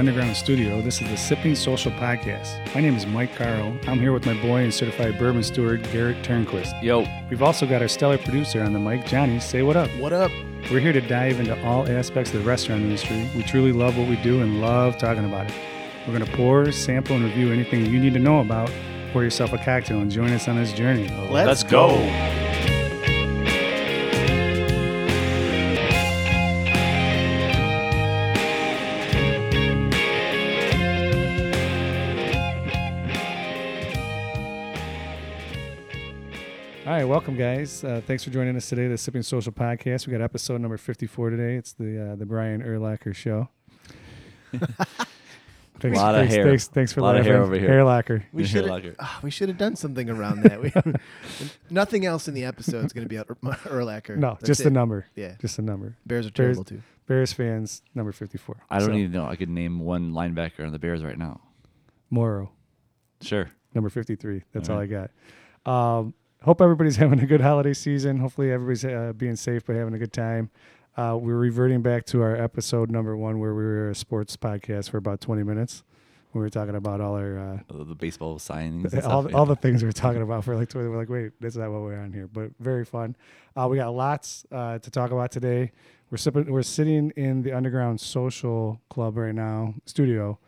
Underground Studio, this is the Sipping Social Podcast. My name is Mike Carl. I'm here with my boy and certified bourbon steward, Garrett Turnquist. Yo, We've also got our stellar producer on the mic, Johnny. Say what up. What up? We're here to dive into all aspects of the restaurant industry. We truly love what we do and love talking about it. We're going to pour, sample, and review anything you need to know about. Pour yourself a cocktail and join us on this journey. Let's, go. All right, welcome, guys. Uh, thanks for joining us today, the Sipping Social Podcast. We got episode number 54 today. It's the uh, the Brian Urlacher Show. thanks, Lot of hair. Thanks, thanks for Lot of hair over here. Hair lacquer. We should lacquer. have we should have done something around that. We, nothing else in the episode is going to be out Urlacher. No, That's just it. the number. Yeah, Just the number. Bears are Bears- terrible too. Bears fans, number 54. I don't So, even know. I could name one linebacker on the Bears right now. Morrow, Sure. number 53. That's all, All I got. Um, hope everybody's having a good holiday season. Hopefully, everybody's uh, being safe but having a good time. Uh, we're reverting back to our episode number one where we were a sports podcast for about 20 minutes. We were talking about all our uh, The baseball signings. And all, stuff, all yeah. the things we were talking about for like 20 we're like wait that's not what we're on here but very fun uh, we got lots uh, to talk about today we're sipping we're sitting in the underground social club right now studio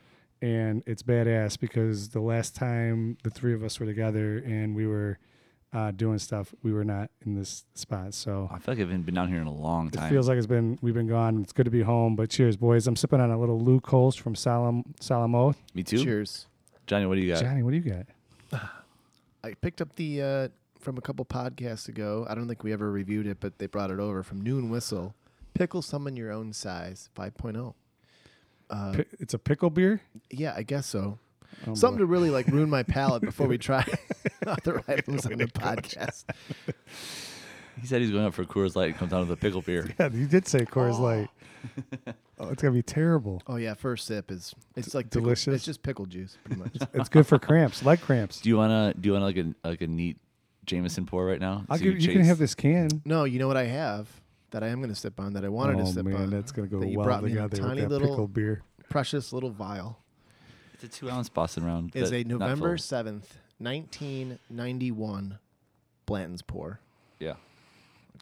and it's badass because the last time the three of us were together and we were uh, doing stuff we were not in this spot so I feel like I've been down here in a long time. it feels like it's been we've been gone it's good to be home but cheers boys i'm sipping on a little luke Holst from Salam Salamo. Me too. Cheers. Johnny, what do you got? johnny what do you got I picked up the uh, from a couple podcasts ago. I don't think we ever reviewed it, but they brought it over from Noon Whistle. Pickle some in your own size, 5.0. Uh, Pi- it's a pickle beer yeah, I guess so. Oh, Something boy. to really like ruin my palate before we try other items on the podcast. He said he's going up for Coors Light and comes down with a pickle beer. Yeah, you did say Coors Light. Oh, it's gonna be terrible. Oh yeah, first sip is it's like pickle- delicious? It's just pickle juice, pretty much. It's good for cramps, leg cramps. Do you wanna do you wanna like a like a neat Jameson pour right now? I'll So give, you can have this can. No, you know what I have that I am going to sip on that I wanted oh to sip man, on. that's gonna go that you well brought me in a with tiny that little- pickle beer. Precious little vial. It's a two ounce Boston round. Is a November seventh, nineteen ninety one, Blanton's pour. Yeah.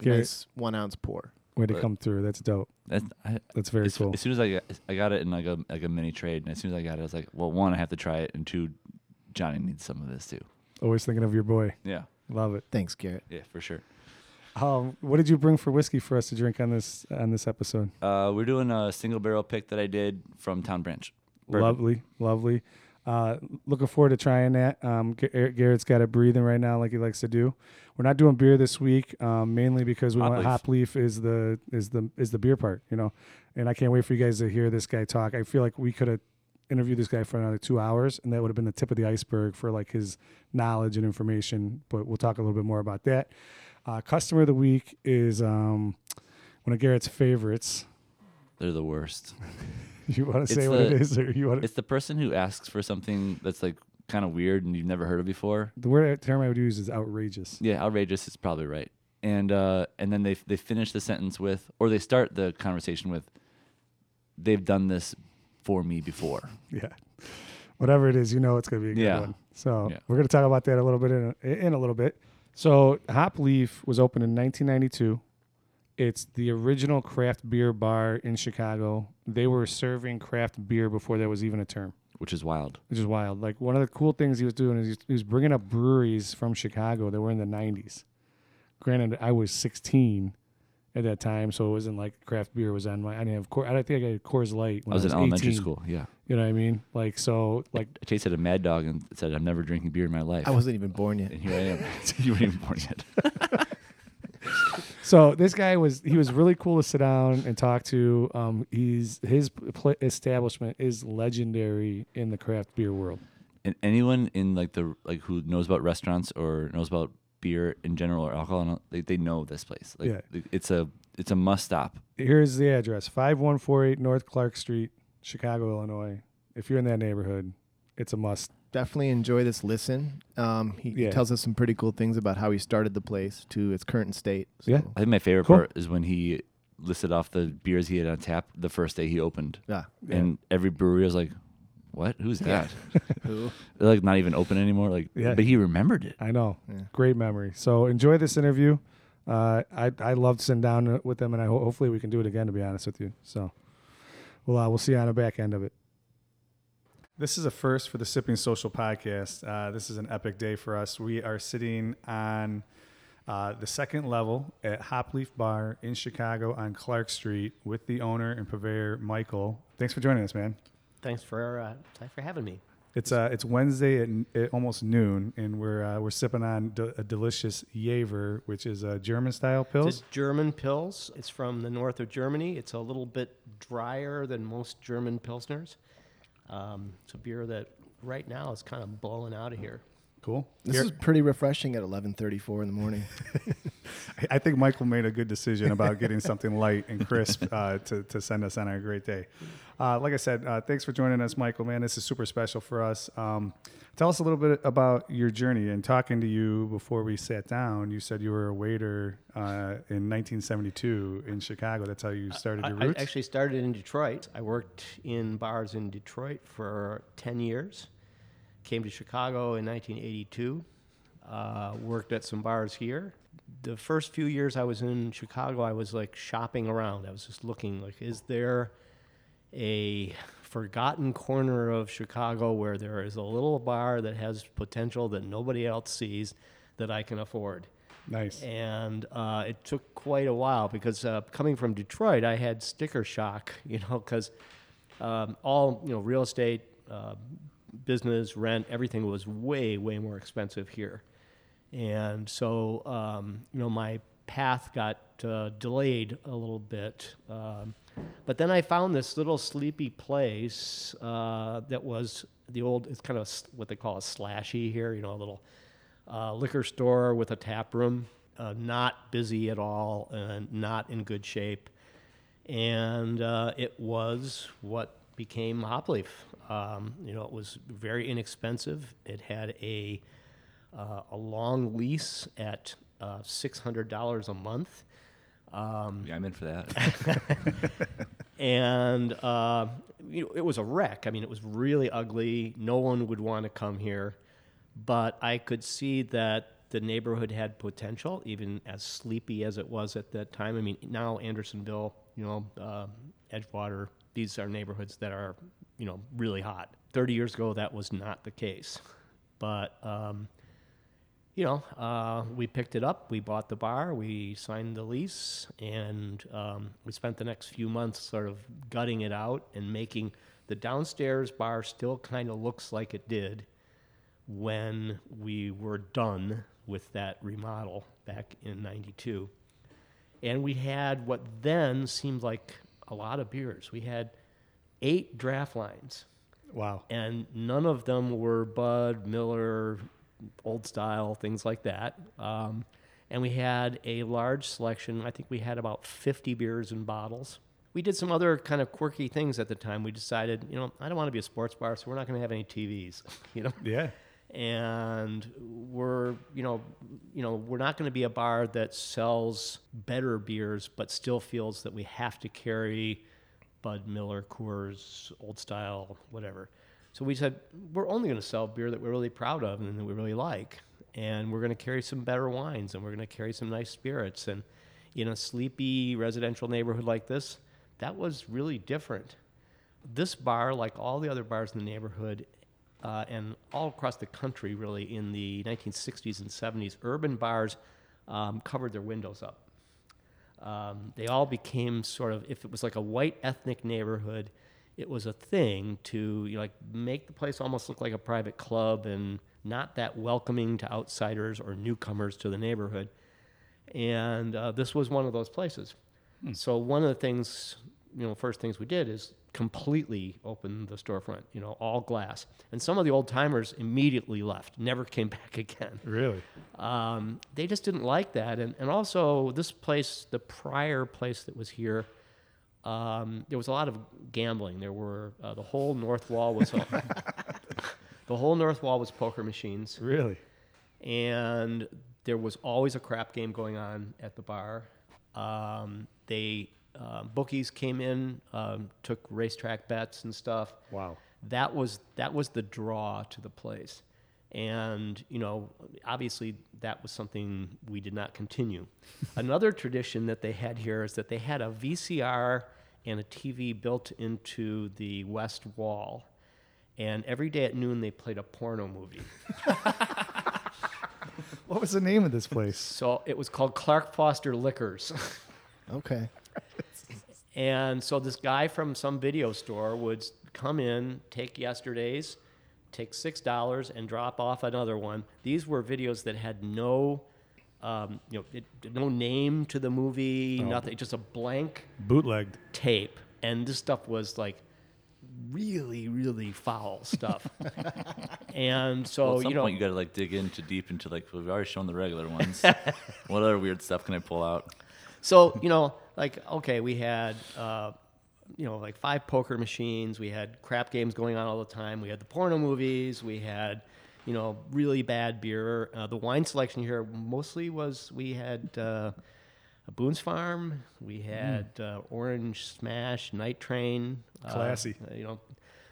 Okay. Nice one ounce pour. Way to But- come through. That's dope. That's, I, That's very as, cool. as soon as I got, I got it in like a like a mini trade, and as soon as I got it, I was like, well, one, I have to try it, and two, Johnny needs some of this too. Always thinking of your boy. Yeah, Love it. Thanks, Garrett. yeah, for sure. Um, what did you bring for whiskey for us to drink on this on this episode? Uh, we're doing a single barrel pick that I did from Town Branch. Bourbon. Lovely, lovely. Uh, looking forward to trying that. Um, Garrett's got it breathing right now, like he likes to do. We're not doing beer this week, um, mainly because we Hop want Leaf. Hop Leaf is the is the is the beer part, you know. And I can't wait for you guys to hear this guy talk. I feel like we could have interviewed this guy for another two hours, and that would have been the tip of the iceberg for like his knowledge and information. But we'll talk a little bit more about that. Uh, customer of the week is um, one of Garrett's favorites. They're the worst. You want to say what the- it is, or you want It's the person who asks for something that's like kind of weird and you've never heard of before. the word term I would use is outrageous. Yeah, outrageous is probably right. And uh, and then they they finish the sentence with, or they start the conversation with, "They've done this for me before." Yeah. Whatever it is, you know it's going to be a good Yeah. one. So Yeah. we're going to talk about that a little bit in a, in a little bit. So Hop Leaf was opened in 1992. It's the original craft beer bar in Chicago. They were serving craft beer before there was even a term, which is wild. which is wild. Like one of the cool things he was doing is he was- he was bringing up breweries from Chicago that were in the 90s. Granted, I was 16 at that time, so it wasn't like craft beer was on my. I didn't have. Coor- I don't think I had Coors Light when I was in elementary 18. school. Yeah, You know what I mean? Like so, like I tasted a Mad Dog and said, "I'm never drinking beer in my life." I wasn't even born yet. and here I am. you weren't even born yet. so. This guy was he was really cool to sit down and talk to. Um, he's his pl- establishment is legendary in the craft beer world. and anyone in like the like who knows about restaurants or knows about beer in general or alcohol, they, they know this place. Like Yeah. it's a it's a must stop. Here's the address: five one four eight North Clark Street, Chicago, Illinois. If you're in that neighborhood, it's a must. Definitely enjoy this listen. Um, he, he tells us some pretty cool things about how he started the place to its current state. So Yeah. I think my favorite Cool. part is when he listed off the beers he had on tap the first day he opened, Yeah. Yeah. and every brewery was like, "What? Who's that?" Who? They're like not even open anymore. Like, Yeah. but he remembered it. I know. Yeah. Great memory. So enjoy this interview. Uh, I I loved sitting down with them, and I ho- hopefully we can do it again. To be honest with you, so we'll uh, we'll see you on the back end of it. This is a first for the Sipping Social podcast. Uh, this is an epic day for us. We are sitting on uh, the second level at Hopleaf Bar in Chicago on Clark Street with the owner and purveyor Michael. Thanks for joining us, man. Thanks for uh, thanks for having me. It's uh, it's Wednesday at, at almost noon, and we're uh, we're sipping on de- a delicious Jever, which is a German style It's Pils. a German Pils. It's from the north of Germany. It's a little bit drier than most German Pilsners. Um, it's a beer that right now is kind of blowing out of here. Cool. This Here- is pretty refreshing at 11:34 in the morning. I- I think Michael made a good decision about getting something light and crisp uh, to, to send us on a great day. Uh, like I said, uh, thanks for joining us, Michael. Man, this is super special for us. Um, tell us a little bit about your journey. And talking to you before we sat down, you said you were a waiter uh, in 1972 in Chicago. That's how you started I, your I roots. actually started in Detroit. I worked in bars in Detroit for 10 years. Came to Chicago in 1982. Uh, worked at some bars here. The first few years I was in Chicago, I was like shopping around. I was just looking like, is there a forgotten corner of Chicago where there is a little bar that has potential that nobody else sees that I can afford? nice. and uh, it took quite a while because uh, coming from Detroit, I had sticker shock, you know, because um, all you know, real estate, uh, business, rent, everything was way, way more expensive here, and so um, you know, my path got uh, delayed a little bit. Um, but then I found this little sleepy place uh, that was the old, it's kind of what they call a slashie here, you know, a little uh, liquor store with a tap room, uh, not busy at all and not in good shape. And uh, it was what became Hopleaf. Um, you know, it was very inexpensive. It had a, uh, a long lease at uh, $600 a month. Um, Yeah, I'm in for that. and uh, you know, it was a wreck. I mean, it was really ugly. No one would want to come here, but I could see that the neighborhood had potential, even as sleepy as it was at that time. I mean, now Andersonville, you know, uh, Edgewater, these are neighborhoods that are, you know, really hot. Thirty years ago, that was not the case, but. Um, you know, uh, we picked it up, we bought the bar, we signed the lease, and um, we spent the next few months sort of gutting it out and making the downstairs bar still kind of looks like it did when we were done with that remodel back in 92. And we had what then seemed like a lot of beers. We had eight draft lines Wow. and none of them were Bud, Miller, old style, things like that. Um, and we had a large selection. I think we had about 50 beers in bottles. We did some other kind of quirky things at the time. We decided, you know, I don't want to be a sports bar, so we're not going to have any TVs, you know Yeah. and we're you know you know we're not going to be a bar that sells better beers but still feels that we have to carry Bud Miller, Coors, Old Style, whatever. So we said we're only going to sell beer that we're really proud of and that we really like, and we're going to carry some better wines and we're going to carry some nice spirits. And in a sleepy residential neighborhood like this, that was really different. This bar, like all the other bars in the neighborhood, uh, and all across the country, really, in the 1960s and 70s, urban bars um, covered their windows up. Um, they all became sort of, if it was like a white ethnic neighborhood, it was a thing to you know, like make the place almost look like a private club and not that welcoming to outsiders or newcomers to the neighborhood. And uh, this was one of those places. So one of the things, you know, first things we did is completely open the storefront, you know, all glass. And some of the old timers immediately left, never came back again Really? um, they just didn't like that. And, and also, this place, the prior place that was here, um, there was a lot of gambling. There were uh, the whole north wall was the whole north wall was poker machines, Really? and there was always a crap game going on at the bar. Um, they uh, bookies came in, um, took racetrack bets and stuff. Wow. That was that was the draw to the place, and you know, obviously that was something we did not continue. Another tradition that they had here is that they had a VCR and a TV built into the west wall, and every day at noon they played a porno movie. What was the name of this place? So it was called Clark Foster Liquors. Okay. And so this guy from some video store would come in, take yesterday's, take six dollars, and drop off another one. These were videos that had no, um, you know, it, no name to the movie, nothing, just a blank Bootlegged. tape. And this stuff was like really, really foul stuff. and so well, at some you know, point, you got to like dig into deep into like we've already shown the regular ones. what other weird stuff can I pull out? So you know, like okay, we had uh, you know like five poker machines. We had crap games going on all the time. We had the porno movies. We had you know really bad beer. Uh, the wine selection here mostly was we had. Uh, a Boone's Farm. We had uh, Orange Smash, Night Train. uh, Classy. you know,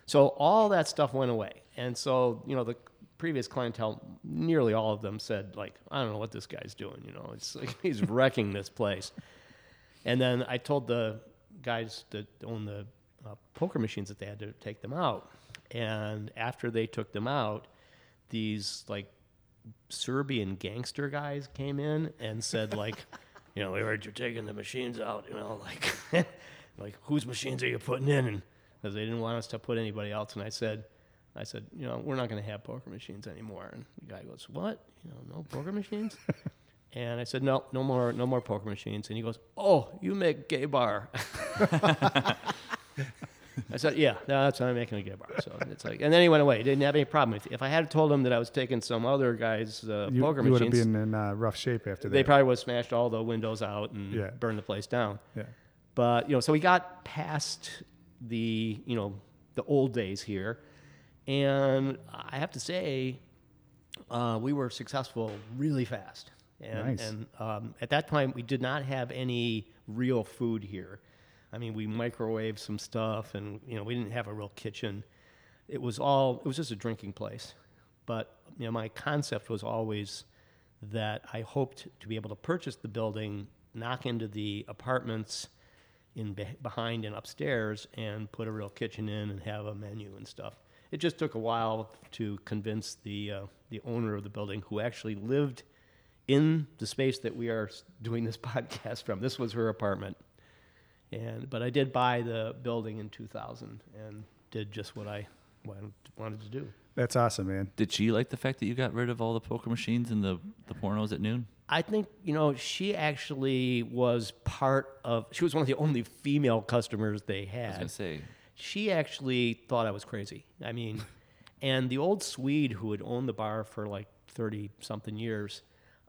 so all that stuff went away, and so you know the previous clientele, nearly all of them said like, I don't know what this guy's doing. You know, it's like he's wrecking this place. And then I told the guys that own the uh, poker machines that they had to take them out. And after they took them out, these like Serbian gangster guys came in and said like, you know, we heard you're taking the machines out. You know, like, like whose machines are you putting in? Because they didn't want us to put anybody else. And I said, I said, you know, we're not going to have poker machines anymore. And the guy goes, what? You know, no poker machines? and I said, no, no more, no more poker machines. And he goes, oh, you make gay bar. I said, yeah, no, that's why I'm making a gay bar. So it's like, and then he went away. He didn't have any problem. If, if I had told him that I was taking some other guy's uh, You, poker you would have been in uh, rough shape after that. they probably would have smashed all the windows out and Yeah. burned the place down. yeah. But you know, so we got past the you know the old days here, and I have to say, uh, we were successful really fast. And, Nice. and um, at that time, we did not have any real food here. I mean, we microwaved some stuff, and you know, we didn't have a real kitchen. It was all it was just a drinking place. But you know, my concept was always that I hoped to be able to purchase the building, knock into the apartments in be- behind and upstairs, and put a real kitchen in and have a menu and stuff. It just took a while to convince the uh, the owner of the building, who actually lived in the space that we are doing this podcast from. This was her apartment, and but I did buy the building in 2000 and did just what I wanted, wanted to do. That's awesome, man. Did she like the fact that you got rid of all the poker machines and the, the pornos at noon? I think you know she actually was part of. She was one of the only female customers they I was had. gonna say She actually thought I was crazy. I mean, and the old Swede who had owned the bar for like thirty something years,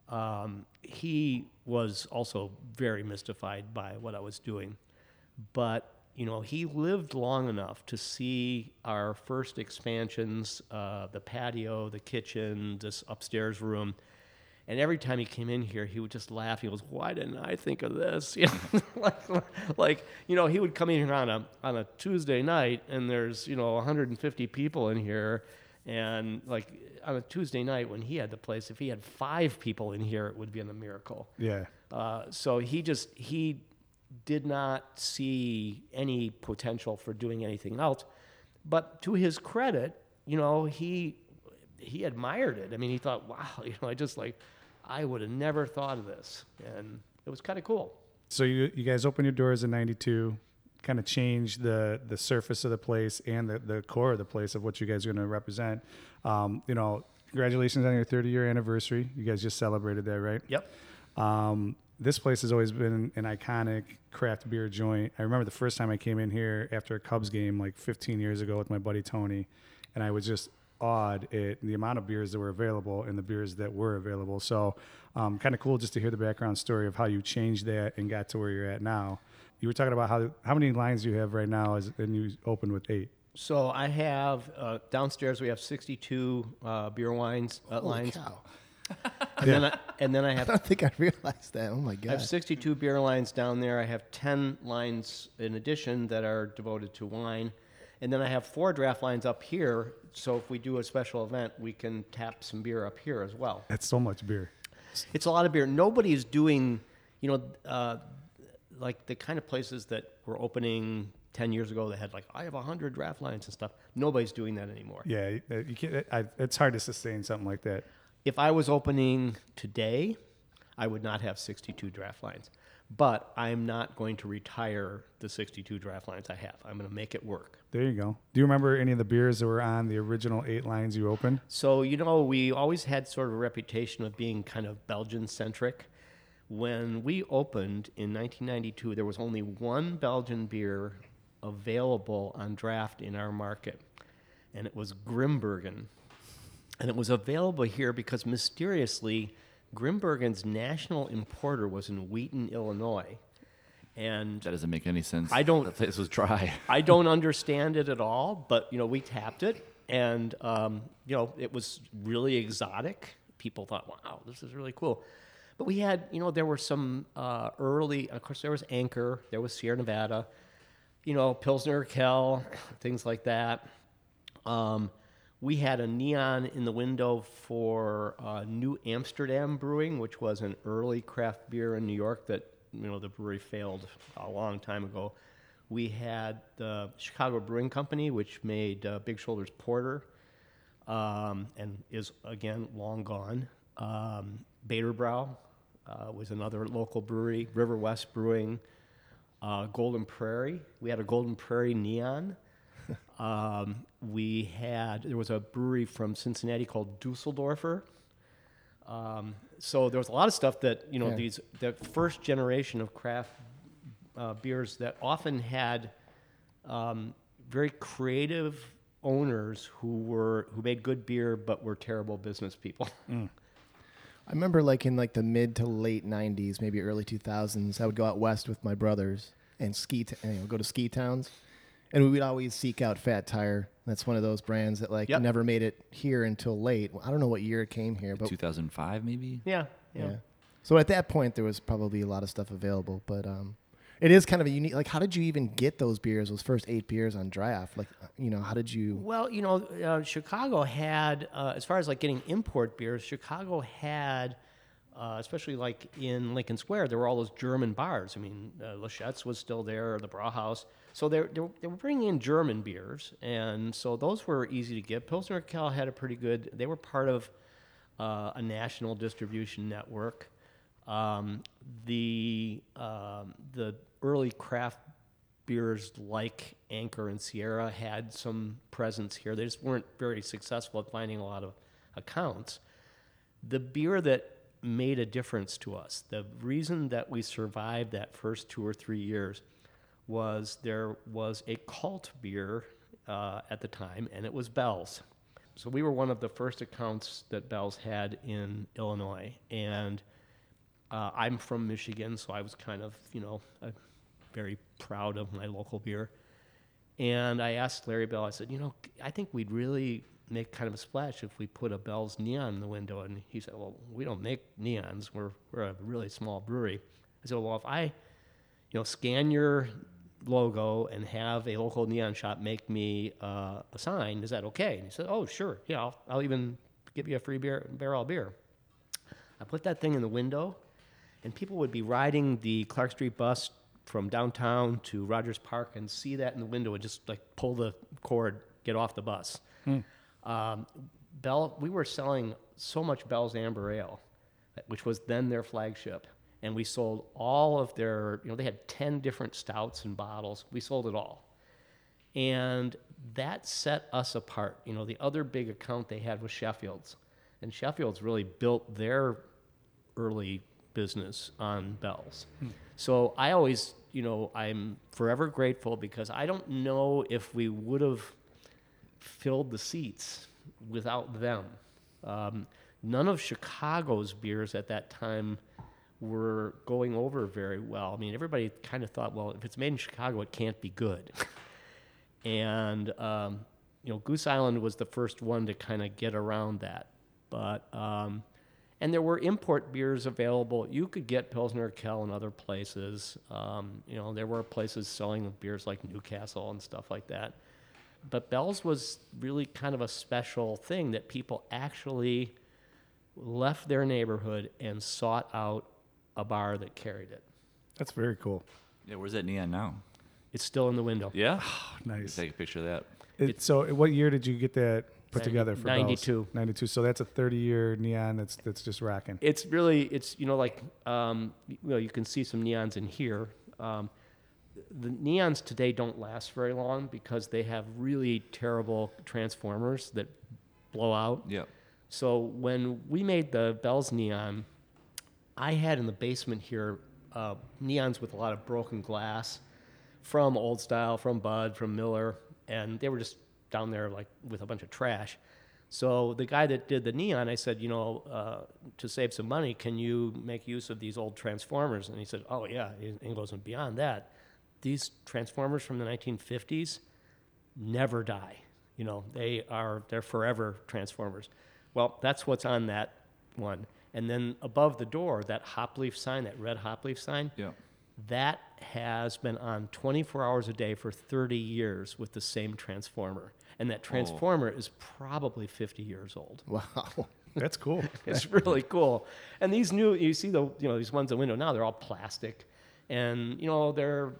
um, he was also very mystified by what I was doing. But you know, he lived long enough to see our first expansions, uh, the patio, the kitchen, this upstairs room. And every time he came in here, he would just laugh. He goes, "Why didn't I think of this?" You know, like, like you know, he would come in here on a on a Tuesday night, and there's you know 150 people in here, and like on a Tuesday night when he had the place, if he had five people in here, it would be a miracle. Yeah. Uh, so he just he did not see any potential for doing anything else. But to his credit, you know, he he admired it. I mean, he thought, "Wow, you know, I just like I would have never thought of this," and it was kind of cool. So you you guys opened your doors in '92, kind of changed the the surface of the place and the the core of the place of what you guys are going to represent. Um, you know, congratulations on your 30 year anniversary. You guys just celebrated that, right? Yep. Um, this place has always been an iconic craft beer joint. I remember the first time I came in here after a Cubs game like 15 years ago with my buddy Tony, and I was just awed at the amount of beers that were available and the beers that were available. So, um, kind of cool just to hear the background story of how you changed that and got to where you're at now. You were talking about how how many lines you have right now, as, and you opened with eight. So I have uh, downstairs. We have 62 uh, beer wines uh, Holy lines. cow. And then I, and then I I don't think I realized that. Oh my god! I have 62 beer lines down there. I have 10 lines in addition that are devoted to wine. And then I have four draft lines up here. So if we do a special event, we can tap some beer up here as well. That's so much beer. It's a lot of beer. Nobody is doing, you know, uh, like the kind of places that were opening 10 years ago that had like, I have 100 draft lines and stuff. Nobody's doing that anymore. Yeah, you- can't. I, it's hard to sustain something like that. If I was opening today, I would not have 62 draft lines. But I'm not going to retire the 62 draft lines I have. I'm going to make it work. There you go. Do you remember any of the beers that were on the original eight lines you opened? So, you know, we always had sort of a reputation of being kind of Belgian centric. When we opened in 1992, there was only one Belgian beer available on draft in our market, and it was Grimbergen. And it was available here because mysteriously, Grimbergen's national importer was in Wheaton, Illinois. And That doesn't make any sense. I don't- The place was dry. I don't understand it at all, but you know, we tapped it, and um, you know, it was really exotic. People thought, "Wow, this is really cool." But we had, you know, there were some uh, early. Of course, there was Anchor, there was Sierra Nevada, you know, Pilsner Urquell, things like that. Um, we had a neon in the window for uh, New Amsterdam Brewing, which was an early craft beer in New York that you know the brewery failed a long time ago. We had the Chicago Brewing Company, which made uh, Big Shoulders Porter, um, and is again long gone. Um, Baderbräu uh, was another local brewery. River West Brewing, uh, Golden Prairie. We had a Golden Prairie neon. um, we had there was a brewery from Cincinnati called Dusseldorfer. Um, so there was a lot of stuff that you know Yeah. these the first generation of craft uh, beers that often had um, very creative owners who were who made good beer but were terrible business people. I remember like in like the mid to late '90s, maybe early 2000s, I would go out west with my brothers and ski, t- you know, go to ski towns, and we would always seek out Fat Tire. That's one of those brands that like Yep. never made it here until late. I don't know what year it came here, but 2005 maybe. yeah, yeah. yeah. So at that point, there was probably a lot of stuff available, but um, it is kind of a unique. Like, how did you even get those beers? Those first eight beers on draft? Like, you know, how did you? Well, you know, uh, Chicago had, uh, as far as like getting import beers, Chicago had, uh, especially like in Lincoln Square, there were all those German bars. I mean, uh, was still there, the Brauhaus. So they, they, were- they were bringing in German beers, and so those were easy to get. Pilsner Urquell had a pretty good. They were part of uh, a national distribution network. Um, the um, the early craft beers like Anchor and Sierra had some presence here. They just weren't very successful at finding a lot of accounts. The beer that made a difference to us, the reason that we survived that first two or three years, was there was a cult beer uh, at the time, and it was Bell's. So we were one of the first accounts that Bell's had in Illinois, and uh, I'm from Michigan, so I was kind of, you know, uh, very proud of my local beer. And I asked Larry Bell, I said, you know, I think we'd really make kind of a splash if we put a Bell's neon in the window. And he said, well, we don't make neons. We're, we're a really small brewery. I said, well, if I, you know, scan your logo and have a local neon shop make me uh, a sign, is that okay? And he said, oh, sure. Yeah, I'll, I'll even give you a free beer, barrel beer. I put that thing in the window, and people would be riding the Clark Street bus from downtown to Rogers Park and see that in the window and just like pull the cord, get off the bus. Um, Bell, we were selling so much Bell's Amber Ale, which was then their flagship, and we sold all of their. You know, they had ten different stouts and bottles. We sold it all, and that set us apart. You know, the other big account they had was Sheffield's, and Sheffield's really built their early business on Bell's. So I always, you know, I'm forever grateful because I don't know if we would have filled the seats without them. Um, none of Chicago's beers at that time were going over very well. I mean, everybody kind of thought, well, if it's made in Chicago, it can't be good. and um, you know, Goose Island was the first one to kind of get around that. But um, and there were import beers available. You could get Pilsner Urquell in other places. Um, you know, there were places selling beers like Newcastle and stuff like that. But Bell's was really kind of a special thing that people actually left their neighborhood and sought out a bar that carried it. That's very cool. Yeah, where's that neon now? It's still in the window. Yeah, Nice. take a picture of that. It, so, what year did you get that put Ninety- together for Bell's? 92. 92. So that's a 30 year neon that's that's just rocking. It's really, it's, you know, like, um, you know, you can see some neons in here. Um, the neons today don't last very long because they have really terrible transformers that blow out. Yeah. So when we made the Bell's neon, I had in the basement here uh, neons with a lot of broken glass from Old Style, from Bud, from Miller, and they were just down there like with a bunch of trash. So the guy that did the neon, I said, you know, uh, to save some money, can you make use of these old transformers? And he said, oh yeah. And he goes, and beyond that, these transformers from the 1950s never die. You know, they are they're forever transformers. Well, that's what's on that one. And then above the door, that hop leaf sign, that red hop leaf sign, Yeah. that has been on 24 hours a day for 30 years with the same transformer. And that oh. transformer is probably 50 years old. Wow. That's cool. It's really cool. And these new, you see the, you know, these ones in the window now, they're all plastic. And, you know, they're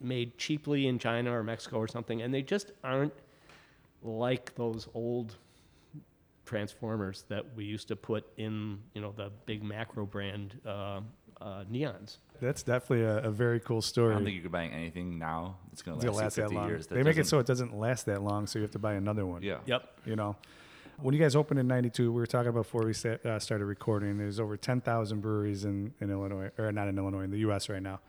made cheaply in China or Mexico or something. And they just aren't like those old transformers that we used to put in, you know, the big macro brand uh, uh, neons. That's definitely a, a very cool story. I don't think you could buy anything now. It's gonna last, last you that 50 long. years. that They make it so it doesn't last that long, so you have to buy another one. Yeah. Yep. You know, when you guys opened in '92, we were talking about before we uh, started recording. There's over 10,000 breweries in, in Illinois, or not in Illinois, in the U.S. right now.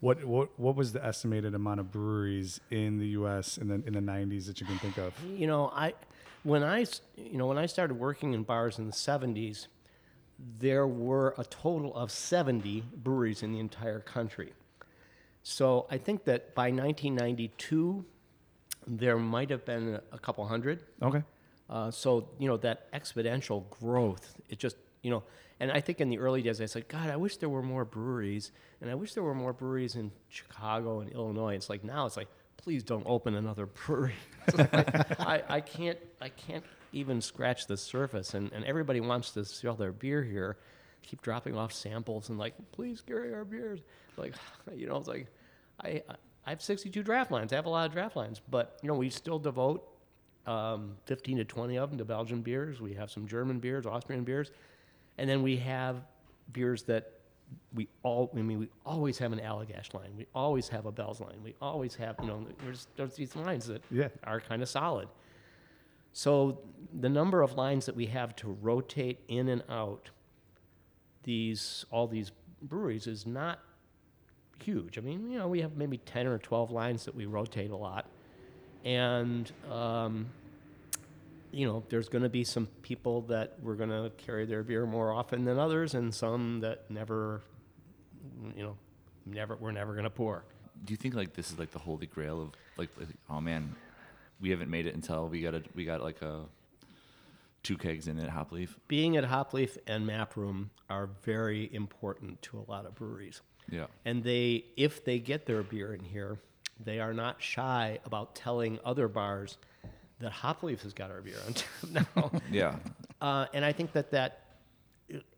What what what was the estimated amount of breweries in the U.S. in the in the '90s that you can think of? You know, I when I you know when I started working in bars in the '70s, there were a total of 70 breweries in the entire country. So I think that by 1992, there might have been a couple hundred. Okay. Uh, so you know that exponential growth. It just you know, and I think in the early days I said, God, I wish there were more breweries, and I wish there were more breweries in Chicago and Illinois. It's like now it's like, please don't open another brewery. Like, I, I can't I can't even scratch the surface, and, and everybody wants to sell their beer here. Keep dropping off samples and like, please carry our beers. Like, you know, it's like, I I have 62 draft lines. I have a lot of draft lines, but you know, we still devote um, 15 to 20 of them to Belgian beers. We have some German beers, Austrian beers, and then we have beers that we all. I mean, we always have an Allagash line. We always have a Bell's line. We always have, you know, there's there's these lines that Yeah. are kind of solid. So the number of lines that we have to rotate in and out these all these breweries is not huge. I mean, you know, we have maybe 10 or 12 lines that we rotate a lot. And, um, you know, there's going to be some people that we're going to carry their beer more often than others, and some that never, you know, never we're never going to pour. Do you think like this is like the holy grail of like, like, oh man, we haven't made it until we got a we got like a two kegs in it hop leaf. Being at Hopleaf and Map Room are very important to a lot of breweries. Yeah. And they, if they get their beer in here, they are not shy about telling other bars that Hopleaf has got our beer on tap now. Yeah. Uh, and I think that that,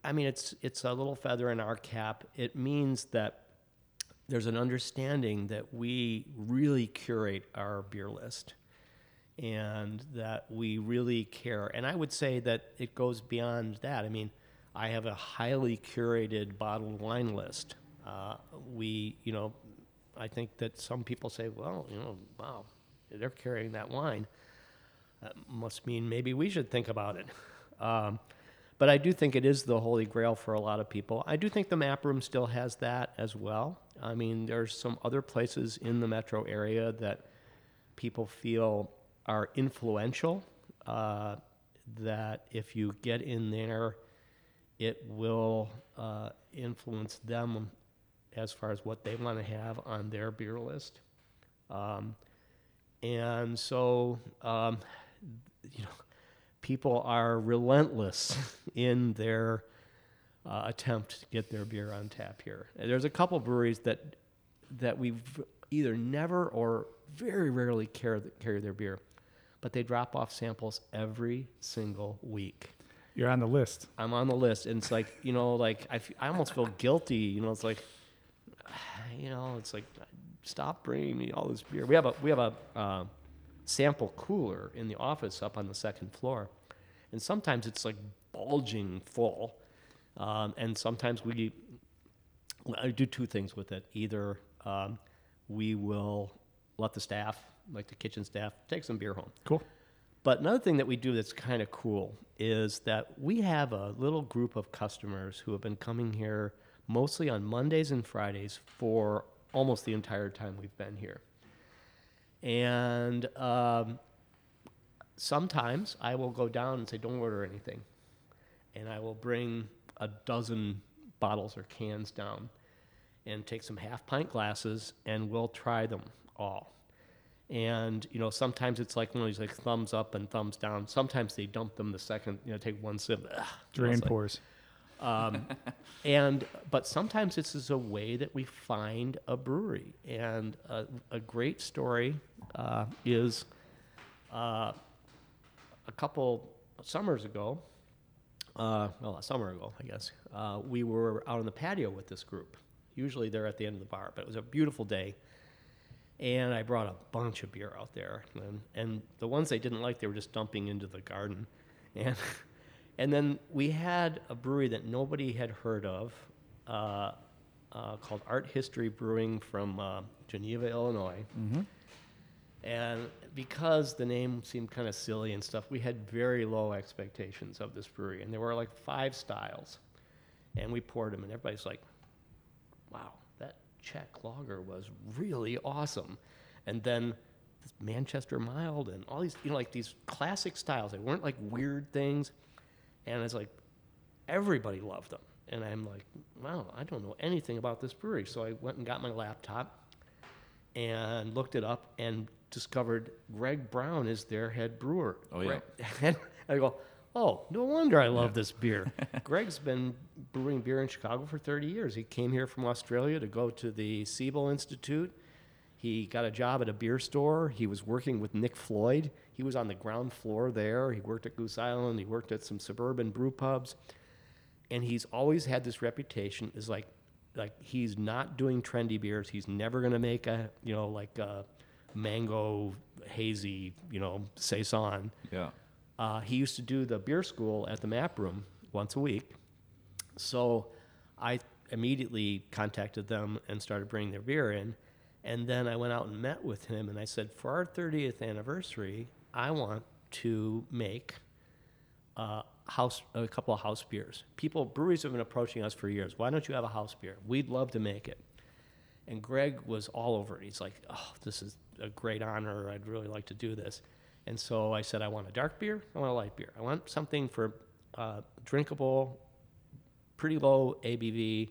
I mean, it's it's a little feather in our cap. It means that there's an understanding that we really curate our beer list, and that we really care. And I would say that it goes beyond that. I mean, I have a highly curated bottled wine list. Uh, we, you know, I think that some people say, well, you know, wow, they're carrying that wine that must mean maybe we should think about it. Um, but I do think it is the holy grail for a lot of people. I do think the map room still has that as well. I mean, there's some other places in the metro area that people feel are influential. Uh, that if you get in there, it will uh, influence them as far as what they want to have on their beer list. Um, and so, um, you know, people are relentless in their uh, attempt to get their beer on tap here. And there's a couple breweries that that we've either never or very rarely carry, carry their beer, but they drop off samples every single week. You're on the list. I'm on the list, and it's like you know, like I, f- I almost feel guilty. You know, it's like, you know, it's like, stop bringing me all this beer. We have a we have a uh, sample cooler in the office up on the second floor, and sometimes it's like bulging full, um, and sometimes we I do two things with it. Either um, we will let the staff, like the kitchen staff, take some beer home. Cool. But another thing that we do that's kind of cool is that we have a little group of customers who have been coming here mostly on Mondays and Fridays for almost the entire time we've been here. And um, sometimes I will go down and say, don't order anything. And I will bring a dozen bottles or cans down and take some half pint glasses and we'll try them all. And you know, sometimes it's like one of these like thumbs up and thumbs down. Sometimes they dump them the second, you know, take one sip. ugh, Drain it's like- pours. Um, and but sometimes this is a way that we find a brewery. And a, a great story uh, is uh, a couple summers ago. Uh, well, a summer ago, I guess. Uh, we were out on the patio with this group. Usually they're at the end of the bar, but it was a beautiful day. And I brought a bunch of beer out there, and, and the ones they didn't like, they were just dumping into the garden. And and then we had a brewery that nobody had heard of, uh, uh, called Art History Brewing from uh, Geneva, Illinois. And because the name seemed kind of silly and stuff, we had very low expectations of this brewery, and there were like five styles, and we poured them, and everybody's like, wow, that Czech lager was really awesome. And then this Manchester mild and all these, you know, like these classic styles. They weren't like weird things. And it's like, everybody loved them. And I'm like, wow, I don't know anything about this brewery. So I went and got my laptop and looked it up and discovered Greg Brown is their head brewer. Oh, yeah. And I go, oh, no wonder I love this beer. Greg's been brewing beer in Chicago for 30 years. He came here from Australia to go to the Siebel Institute. He got a job at a beer store. He was working with Nick Floyd. He was on the ground floor there. He worked at Goose Island. He worked at some suburban brew pubs. And he's always had this reputation as like, like he's not doing trendy beers. He's never going to make a, you know, like a mango hazy, you know, saison. Yeah. Uh, he used to do the beer school at the Map Room once a week. So I immediately contacted them and started bringing their beer in. And then I went out and met with him and I said, for our 30th anniversary, I want to make uh, house a couple of house beers. People, breweries have been approaching us for years. Why don't you have a house beer? We'd love to make it. And Greg was all over it. He's like, "Oh, this is a great honor. I'd really like to do this." And so I said, "I want a dark beer. I want a light beer. I want something for uh, drinkable, pretty low ABV,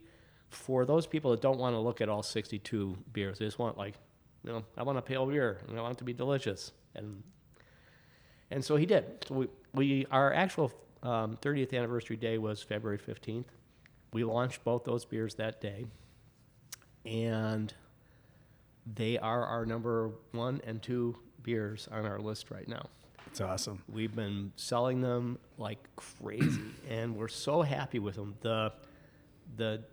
for those people that don't want to look at all 62 beers. They just want like, you know, I want a pale beer and I want it to be delicious." And and so he did. So we, we our actual um, 30th anniversary day was February 15th. We launched both those beers that day, and they are our number one and two beers on our list right now. It's awesome. We've been selling them like crazy, and we're so happy with them. The the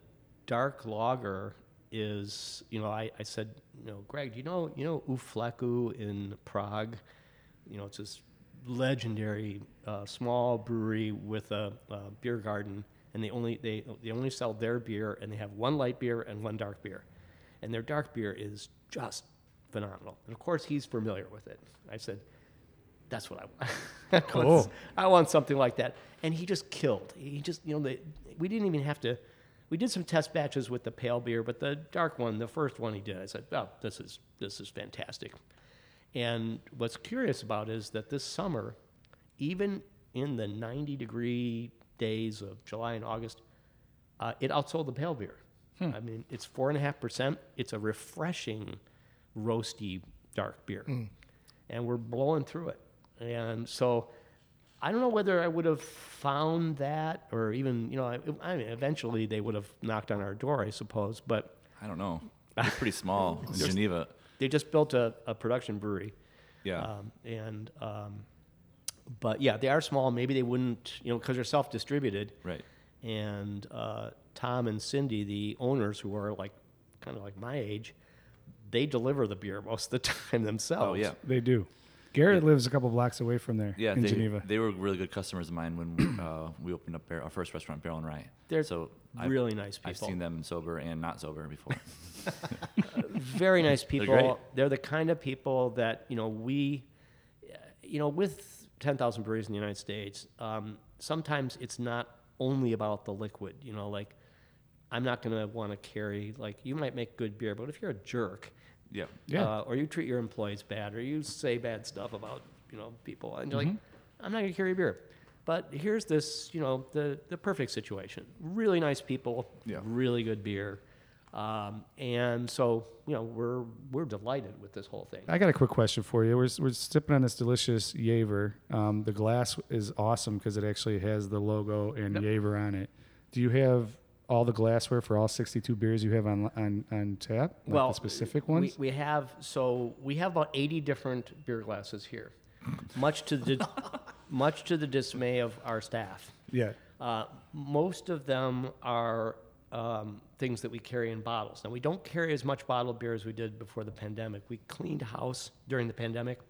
dark lager is, you know, I, I said, you know, Greg, do you know, you know, U Fleků in Prague? You know, it's this legendary uh, small brewery with a, a beer garden, and they only they they only sell their beer, and they have one light beer and one dark beer, and their dark beer is just phenomenal. And of course, he's familiar with it. I said, that's what I want. I want- Cool. I want something like that. And he just killed. He just, you know, the, we didn't even have to. We did some test batches with the pale beer, but the dark one, the first one he did, I said, "Oh, this is this is fantastic." And what's curious about is that this summer, even in the 90 degree days of July and August, uh, it outsold the pale beer. I mean, it's four and a half percent. It's a refreshing, roasty dark beer, and we're blowing through it. And so, I don't know whether I would have found that, or even you know, I, I mean, eventually they would have knocked on our door, I suppose. But I don't know. They're pretty small in Geneva. they just built a, a production brewery, Yeah. um, and um, but yeah, they are small. Maybe they wouldn't, you know, because they're self-distributed. right. and uh, Tom and Cindy, the owners, who are like kind of like my age, they deliver the beer most of the time themselves. Oh yeah. They do. Garrett lives a couple blocks away from there Yeah, in they, Geneva. they were really good customers of mine when we, uh, we opened up our first restaurant, Barrel and Rye. They're so I've- really nice people. I've seen them sober and not sober before. Very nice people. They're, the kind of people that you know we, uh, you know, with ten thousand breweries in the United States, um, sometimes it's not only about the liquid. You know, like I'm not going to want to carry like you might make good beer, but if you're a jerk, yeah. Yeah. uh, or you treat your employees bad, or you say bad stuff about you know people, and you're like, I'm not gonna carry beer. But here's this, you know, the the perfect situation. Really nice people, Yeah. really good beer, um, and so you know we're we're delighted with this whole thing. I got a quick question for you. We're, we're sipping on this delicious Jever. Um, the glass is awesome because it actually has the logo and Yep. Jever on it. Do you have all the glassware for all 62 beers you have on on, on tap? Like well, the specific ones? We, we have so we have about 80 different beer glasses here, much to the much to the dismay of our staff. yeah. Uh, most of them are um, things that we carry in bottles. Now, we don't carry as much bottled beer as we did before the pandemic. We cleaned house during the pandemic.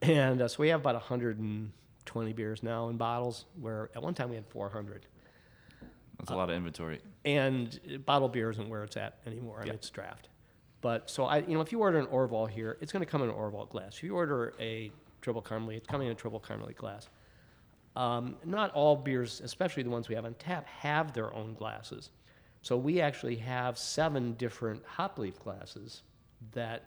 And uh, so we have about 120 beers now in bottles, where at one time we had 400. That's a lot of inventory. And bottled beer isn't where it's at anymore, Yeah. it's draft. But so I, you know, if you order an Orval here, it's going to come in an Orval glass. If you order a Tripel Karmeliet, it's coming in a Tripel Karmeliet glass. Um, not all beers, especially the ones we have on tap, have their own glasses. So we actually have seven different hop leaf glasses that,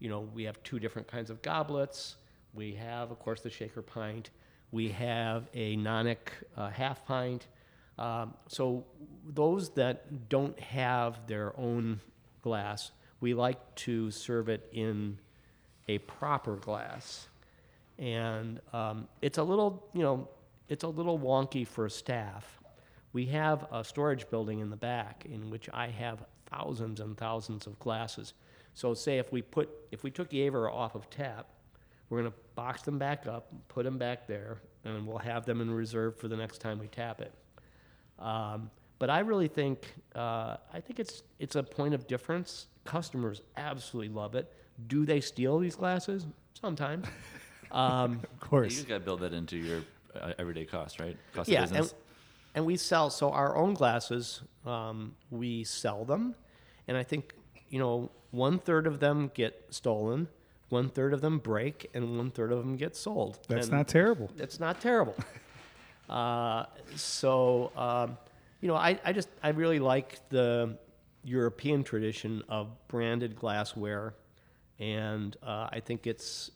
you know, we have two different kinds of goblets. We have, of course, the shaker pint. We have a nonic uh, half pint. Um, so those that don't have their own glass, we like to serve it in a proper glass. And um, it's a little you know it's a little wonky for staff. We have a storage building in the back in which i have thousands and thousands of glasses. So say if we put if we took Jever off of tap we're going to box them back up put them back there and we'll have them in reserve for the next time we tap it um, but I really think uh, I think it's it's a point of difference. Customers absolutely love it. Do they steal these glasses? Sometimes. Um, Of course. You course. just got to build that into your uh, everyday cost, right? Cost yeah, of and, business. and we sell so our own glasses. Um, we sell them, and I think you know one third of them get stolen, one third of them break, and one third of them get sold. That's And- not terrible. That's not terrible. uh, so, um, you know, I, I just, I really like the European tradition of branded glassware. And uh, I think it's,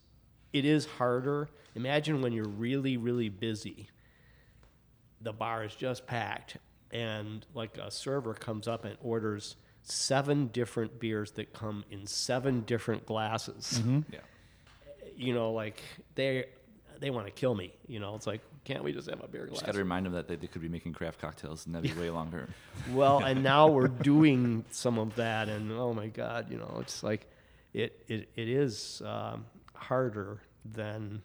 it is harder. Imagine when you're really, really busy, the bar is just packed, and like a server comes up and orders seven different beers that come in seven different glasses yeah. you know, like they they want to kill me. You know, it's like, can't we just have a beer glass? Just got to remind them that they, they could be making craft cocktails and that'd be way longer. well, and now we're doing some of that, and oh my God, you know, it's like it it, it is um, harder than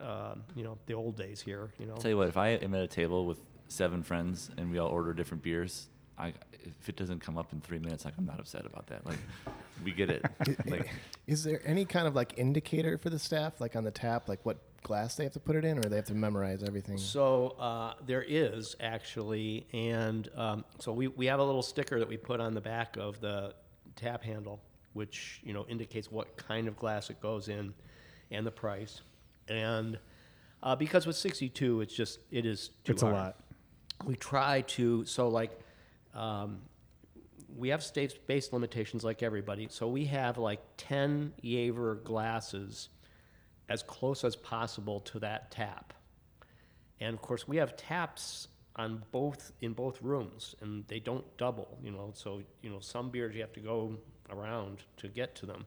uh, you know the old days here. You know, I'll tell you what, if I am at a table with seven friends and we all order different beers, I, if it doesn't come up in three minutes, like I'm not upset about that. Like, we get it. Like, Is there any kind of like indicator for the staff, like on the tap, like what glass they have to put it in, or they have to memorize everything? So uh, there is actually, and um, so we, we have a little sticker that we put on the back of the tap handle, which you know indicates what kind of glass it goes in, and the price. And uh, because with 62, it's just it is too It's a lot. We try to so like. Um, we have state-based limitations like everybody, so we have like 10 Jever glasses as close as possible to that tap. And of course, we have taps on both in both rooms, and they don't double. You know, so you know some beers you have to go around to get to them.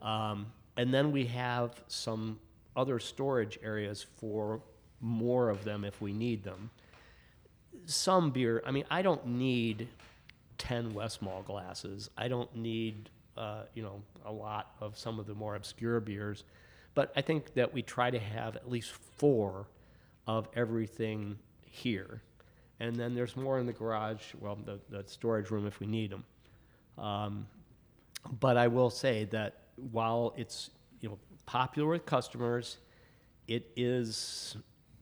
Um, and then we have some other storage areas for more of them if we need them. Some beer, I mean, I don't need 10 Westmalle glasses. I don't need, uh, you know, a lot of some of the more obscure beers. But I think that we try to have at least four of everything here. And then there's more in the garage, well, the, the storage room if we need them. Um, but I will say that while it's you know popular with customers, it is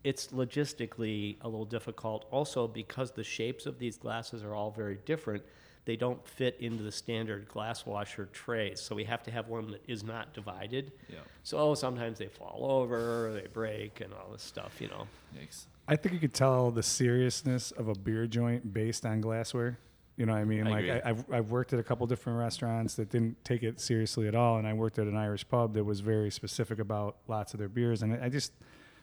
it's logistically a little difficult. Also because the shapes of these glasses are all very different, they don't fit into the standard glass washer trays. So we have to have one that is not divided. Yeah. So oh, sometimes they fall over, they break, and all this stuff. You know. Yikes. I think you could tell the seriousness of a beer joint based on glassware. You know what I mean? I like agree. I, I've I've worked at a couple different restaurants that didn't take it seriously at all, and I worked at an Irish pub that was very specific about lots of their beers, and I I just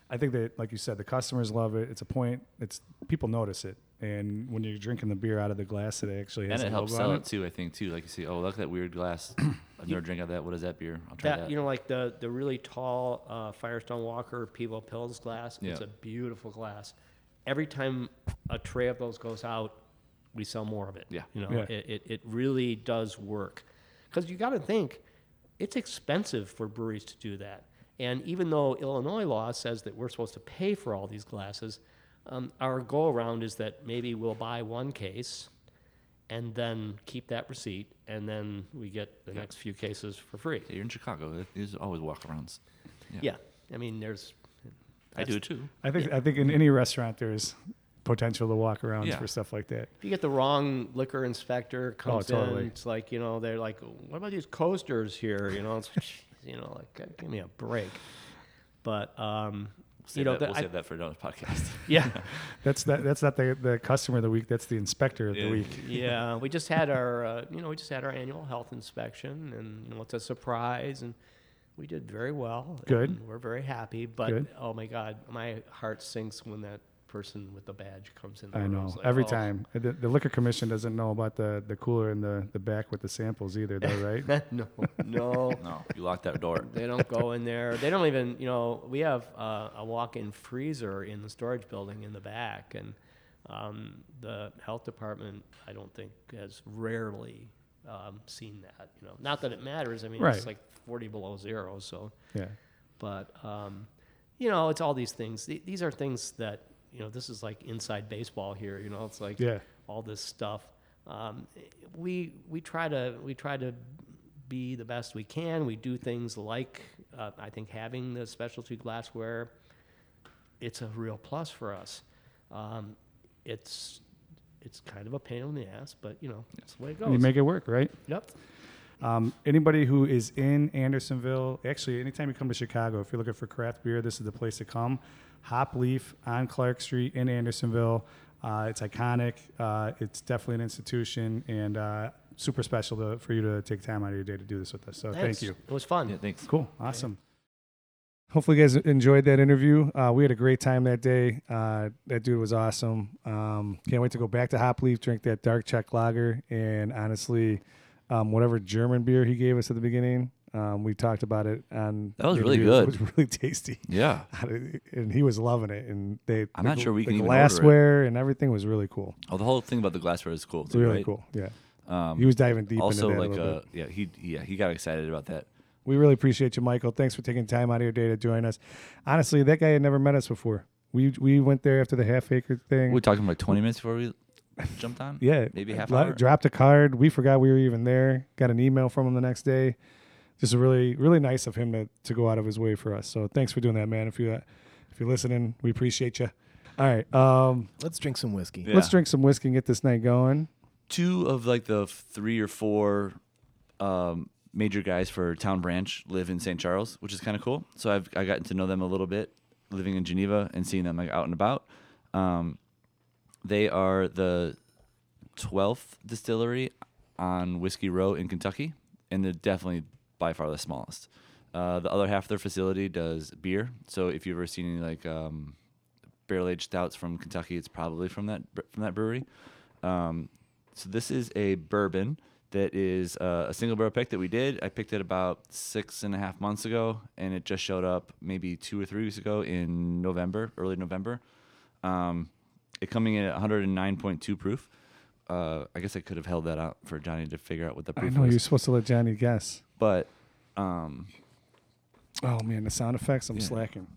I think that like you said, the customers love it. It's a point. It's people notice it, and when you're drinking the beer out of the glass, it actually has And a it helps logo sell on it too, I think too. Like you see, oh look at that weird glass. I've never drank out of that. What is that beer? I'll try That, that. you know, like the the really tall uh, Firestone Walker Pivo Pils glass. Yeah. It's a beautiful glass. Every time a tray of those goes out, we sell more of it. Yeah. you know, Yeah. It, it it really does work, because you got to think, it's expensive for breweries to do that. And even though Illinois law says that we're supposed to pay for all these glasses, um, our go around is that maybe we'll buy one case and then keep that receipt, and then we get the Yeah. next few cases for free. You're in Chicago. There's always walkarounds. Yeah. Yeah, I mean, there's. I do too. I think I think in any restaurant there's potential to walk around Yeah. for stuff like that. If you get the wrong liquor inspector comes totally. in, it's like you know they're like, "What about these coasters here?" You know, it's you know like give me a break. But um, Save you know, that, the- we'll I- save that for another podcast. yeah, That's that. That's not the the customer of the week. That's the inspector of the week. yeah. We just had our uh, you know we just had our annual health inspection, and you know it's a surprise, and we did very well. Good. and we're very happy. But Good. oh my God, my heart sinks when that person with the badge comes in. the I know. Like, Every oh. time. The, the liquor commission doesn't know about the, the cooler in the, the back with the samples either, though, right? no, no. no, you lock that door. They don't go in there. They don't even, you know, we have uh, a walk-in freezer in the storage building in the back, and um, the health department, I don't think, has rarely um, seen that. You know, not that it matters. I mean, Right. it's like 40 below zero, so. yeah. But um, you know, it's all these things. Th- These are things that you know. This is like inside baseball here. You know, it's like Yeah. all this stuff. Um, we we try to we try to be the best we can. We do things like uh, I think having the specialty glassware. It's a real plus for us. Um, it's it's kind of a pain in the ass, but you know, it's the way it goes. You make it work, right? yep. Um, anybody who is in Andersonville, actually, anytime you come to Chicago, if you're looking for craft beer, this is the place to come. Hop Leaf on Clark Street in Andersonville. Uh, it's iconic. Uh, it's definitely an institution and uh, super special to, for you to take time out of your day to do this with us. So Thanks. thank you. It was fun. Yeah, thanks. Cool. Awesome. Hopefully, you guys enjoyed that interview. Uh, we had a great time that day. Uh, that dude was awesome. Um, can't wait to go back to Hop Leaf, drink that dark Czech lager, and honestly, um, whatever German beer he gave us at the beginning, um, we talked about it on. That was really good. It was really tasty, Yeah. and he was loving it. And they, I'm the not sure we the can even it. glassware and everything was really cool. Oh, the whole thing about the glassware is cool. It's Too, really right? cool. Yeah, Um, he was diving deep also like a little uh, yeah, he yeah he got excited about that. We really appreciate you, Michael. Thanks for taking time out of your day to join us. Honestly, that guy had never met us before. We we went there after the half acre thing. We talked him like 20 minutes before we jumped on. yeah, maybe half hour. Dropped a card. We forgot we were even there. Got an email from him the next day. Just really really nice of him to to go out of his way for us. So thanks for doing that, man. If you uh, if you're listening, we appreciate you. All right, um, Let's drink some whiskey. Yeah. let's drink some whiskey and get this night going. Two of like the three or four um, major guys for Town Branch live in St. Charles, which is kind of cool. So I've I gotten to know them a little bit, living in Geneva and seeing them like out and about. Um, they are the 12th distillery on Whiskey Row in Kentucky, and they're definitely by far the smallest. Uh, the other half of their facility does beer. So if you've ever seen any like um, barrel aged stouts from Kentucky, it's probably from that from that brewery. Um, so this is a bourbon that is uh, a single barrel pick that we did. I picked it about six and a half months ago, and it just showed up maybe two or three weeks ago in November, early November. Um, it coming in at 109.2 proof. Uh, I guess I could have held that out for Johnny to figure out what the proof. I know was, you're supposed to let Johnny guess. But um, Oh man, the sound effects, I'm Yeah. slacking.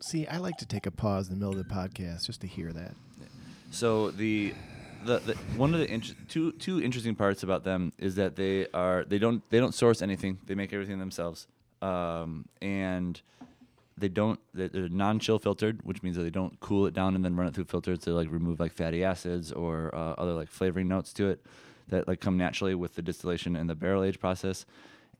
See, I like to take a pause in the middle of the podcast just to hear that. So the, the, the one of the inter- two two interesting parts about them is that they are they don't they don't source anything. They make everything themselves, um, and they don't they're, non-chill filtered, which means that they don't cool it down and then run it through filters to like remove like fatty acids or uh, other like flavoring notes to it that like come naturally with the distillation and the barrel age process.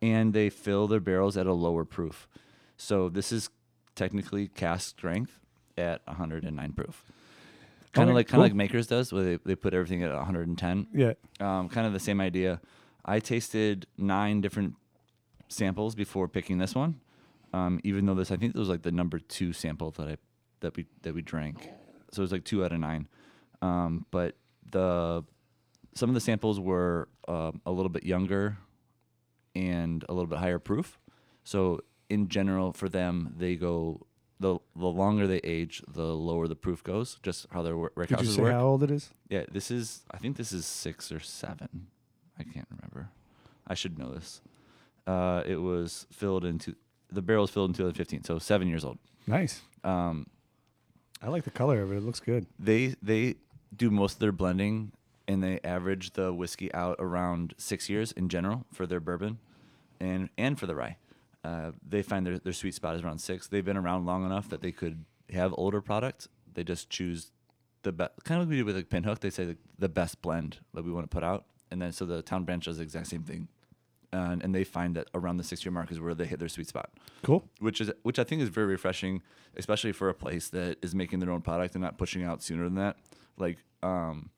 And they fill their barrels at a lower proof. So this is technically cask strength at 109 proof kind of Okay, like kind cool. of like Makers does, where they, they put everything at 110. Yeah. Um, kind of the same idea. I tasted nine different samples before picking this one. Um, even though this, I think it was like the number two sample that I that we that we drank. So it was like two out of nine. Um, but the some of the samples were um, a little bit younger and a little bit higher proof. So in general, for them, they go the the longer they age, the lower the proof goes. Just how their wor- Did you say work. how old it is? Yeah, this is. I think this is six or seven. I can't remember. I should know this. Uh, it was filled into the barrel was filled in 2015, so seven years old. Nice. Um, I like the color of it. It looks good. they they do most of their blending, and they average the whiskey out around six years in general for their bourbon, and and for the rye. Uh, they find their their sweet spot is around six. They've been around long enough that they could have older product. They just choose the best, kind of like we did with like Pinhook. They say the, the best blend that we want to put out, and then so the town branch does the exact same thing, and and they find that around the six year mark is where they hit their sweet spot Cool. which is which I think is very refreshing, especially for a place that is making their own product and not pushing out sooner than that. Like um,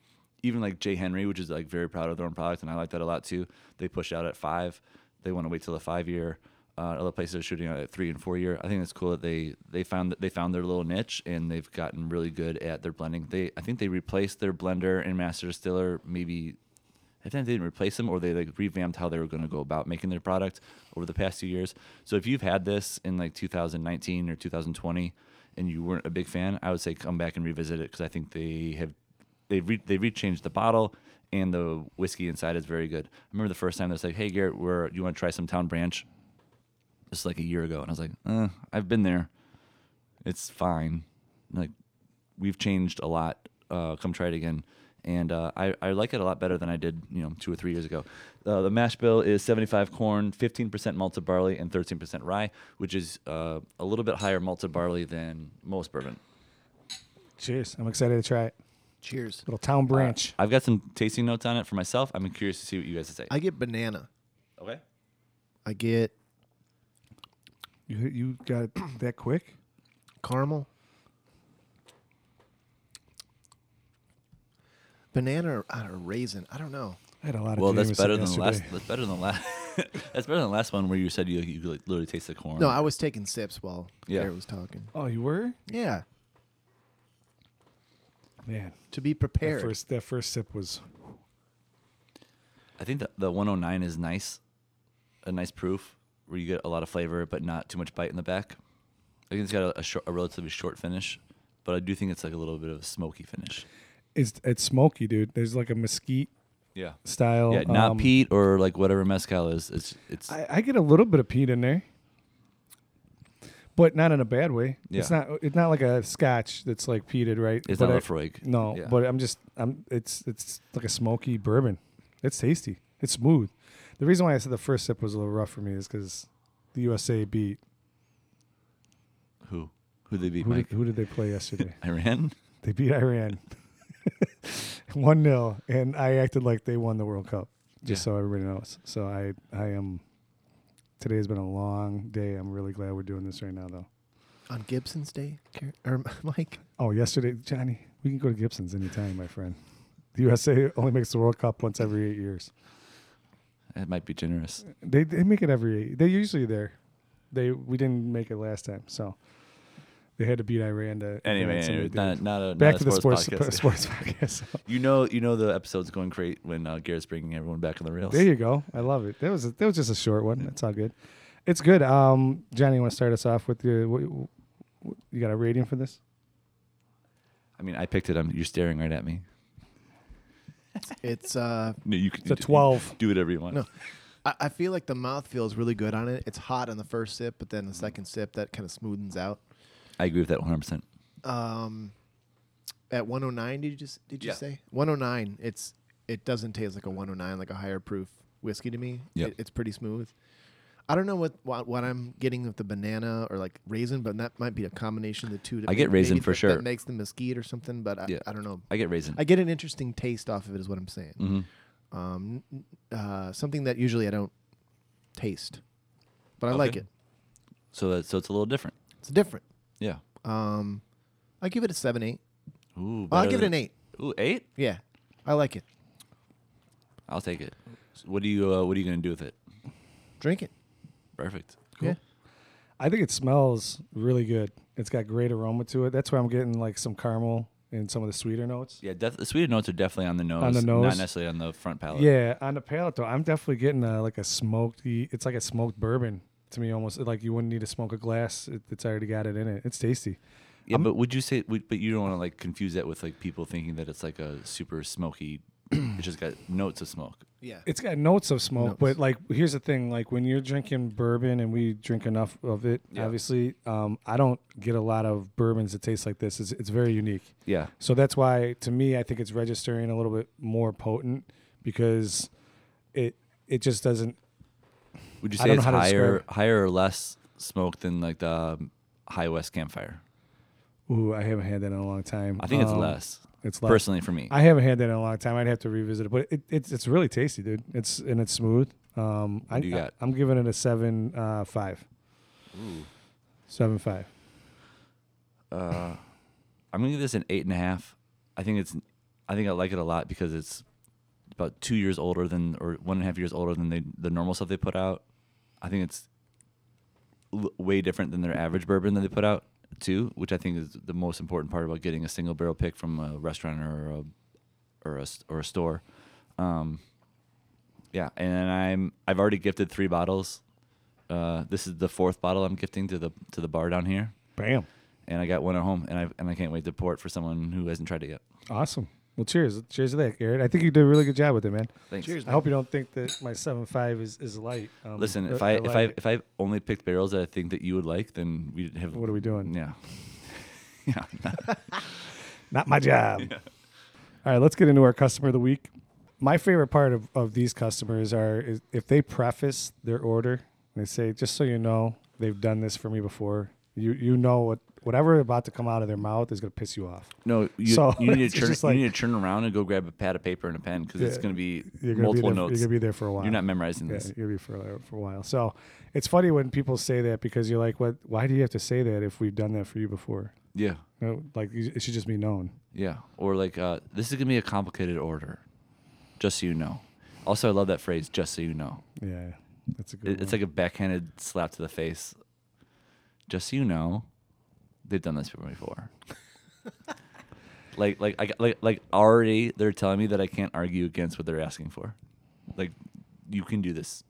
even like J. Henry, which is like very proud of their own product, and I like that a lot too. They push out at five. They want to wait till the five year. Uh, other places are shooting out at three and four year. I think it's cool that they they found that they found their little niche and they've gotten really good at their blending. They I think they replaced their blender and master distiller maybe I think they didn't replace them or they like revamped how they were going to go about making their product over the past few years. So if you've had this in like 2019 or 2020 and you weren't a big fan, I would say come back and revisit it because I think they have they re- they rechanged the bottle and the whiskey inside is very good. I remember the first time they was like, "Hey Garrett, we're you want to try some Town Branch?" This is like a year ago, and I was like, uh, "I've been there. It's fine. Like we've changed a lot. Uh, come try it again." And uh, I, I like it a lot better than I did, you know, two or three years ago. Uh, the mash bill is 75 corn, 15% malted barley, and 13% rye, which is uh, a little bit higher malted barley than most bourbon. Cheers. I'm excited to try it. Cheers. Little town branch. Uh, I've got some tasting notes on it for myself. I'm curious to see what you guys say. I get banana. okay. I get you you got it that quick? caramel. Banana or, I don't know, raisin. I don't know. I had a lot of Well, that's better than the last. That's better than the last. that's better than the last one where you said you you could like, literally taste the corn. No, I was taking sips while Yeah. Garrett was talking. Oh, you were? Yeah, Man, to be that prepared. first that first sip was I think the the 109 is nice, a nice proof where you get a lot of flavor but not too much bite in the back. I think it's got a, a, short, a relatively short finish, but I do think it's like a little bit of a smoky finish. It's it's smoky, dude. There's like a mesquite Yeah. style. Yeah, not um, peat or like whatever mezcal is. It's it's I, I get a little bit of peat in there, but not in a bad way. Yeah. It's not. It's not like a Scotch that's like peated, right? it's But not I- Laphroaig. No, Yeah. but I'm just. I'm. It's it's like a smoky bourbon. It's tasty. It's smooth. The reason why I said the first sip was a little rough for me is because the USA beat. who who they beat Who Mike did, who did they play yesterday? Iran. they beat Iran. One 0 and I acted like they won the World Cup, just Yeah. so everybody knows. So I I am. Today has been a long day. I'm really glad we're doing this right now, though. on Gibson's Day, Garrett, or Mike. Oh, yesterday, Johnny, we can go to Gibson's anytime, my friend. The USA only makes the World Cup once every eight years. It might be generous. They they make it every eight. They're usually there. They we didn't make it last time, so. They had to beat Iran to Anyway, anyway not, not a back not to a the sports podcast. sports podcast. You know, you know the episode's going great when uh, Garrett's bringing everyone back on the rails. There you go. I love it. That was a, that was just a short one. That's all good. It's good. Um, Johnny, you want to start us off with your? What, what, you got a rating for this? I mean, I picked it. I'm, you're staring right at me. It's uh, No, you can It's a do- 12. Do whatever you want. No. I, I feel like the mouth feels really good on it. It's hot on the first sip, but then the second sip that kind of smoothens out. I agree with that 100. percent Um, at 109, did you just did you Yeah. say 109? It's it doesn't taste like a 109, like a higher proof whiskey to me. Yep. It, it's pretty smooth. I don't know what, what what I'm getting with the banana or like raisin, but that might be a combination of the two. that I get may- raisin maybe for that- sure. That makes the mesquite or something, but I, Yeah. I don't know. I get raisin. I get an interesting taste off of it, is what I'm saying. hmm Um, n- uh, something that usually I don't taste, but I like Okay. it. So that so it's a little different. It's different. Yeah. Um, I give it a seven, eight. Ooh. I'll better give it than- an eight. Ooh, eight. Yeah, I like it. I'll take it. So what do you uh, What are you gonna do with it? Drink it. Perfect. Yeah. I think it smells really good. It's got great aroma to it. That's why I'm getting like some caramel and some of the sweeter notes. Yeah. Def- the sweeter notes are definitely on the nose. On the not nose? necessarily on the front palate. Yeah, on the palate though, I'm definitely getting a, like a smoked. It's like a smoked bourbon to me, almost like you wouldn't need to smoke a glass. It, it's already got it in it. It's tasty. Yeah, I'm- but would you say? would- But you don't want to like confuse that with like people thinking that it's like a super smoky. it just got notes of smoke. Yeah. It's got notes of smoke, Notes. but like here's the thing: like when you're drinking bourbon, and we drink enough of it, Yeah. obviously, um, I don't get a lot of bourbons that taste like this. It's, it's very unique. Yeah. So that's why, to me, I think it's registering a little bit more potent because it it just doesn't. Would you say it's know how to higher, higher or less smoke than like the um, High West Campfire? Ooh, I haven't had that in a long time. I think it's Um, less. It's less. Personally, for me, I haven't had that in a long time. I'd have to revisit it, but it, it's it's really tasty, dude. It's and it's smooth. Um, I, you got? I, am giving it a seven uh, five. Seven five. uh, I'm gonna give this an eight and a half. I think it's, I think I like it a lot because it's about two years older than, or one and a half years older than they, the normal stuff they put out. I think it's l- way different than their average bourbon that they put out too, which I think is the most important part about getting a single barrel pick from a restaurant or a or a or a store. Um, yeah, and I'm I've already gifted three bottles. Uh, this is the fourth bottle I'm gifting to the to the bar down here Bam. and I got one at home, and I and I can't wait to pour it for someone who hasn't tried it yet. Awesome. Well, cheers. Cheers to that, Garrett. I think you did a really good job with it, man. Thanks. Cheers. I hope you don't think that my seven five is, is light. Um, Listen, if but I if like I it. if I only picked barrels that I think that you would like, then we'd have. what are we doing? Yeah. yeah. Not my job. All right, let's get into our customer of the week. My favorite part of, of these customers are is if they preface their order, and they say, just so you know, they've done this for me before. You you know what whatever about to come out of their mouth is gonna piss you off. No, you, So, you need to turn. just you need to turn around and go grab a pad of paper and a pen because it's going to be multiple there, notes. You're gonna be there for a while. You're not memorizing Yeah, this. you're gonna be for for a while. So it's funny when people say that because you're like, what? Why do you have to say that if we've done that for you before? Yeah. No, like it should just be known. Yeah. Or like, uh, this is going to be a complicated order, just so you know. Also, I love that phrase, just so you know. Yeah, that's a good. It, it's like a backhanded slap to the face. Just so you know, they've done this before. like, like, I, like, like already they're telling me that I can't argue against what they're asking for. Like, you can do this.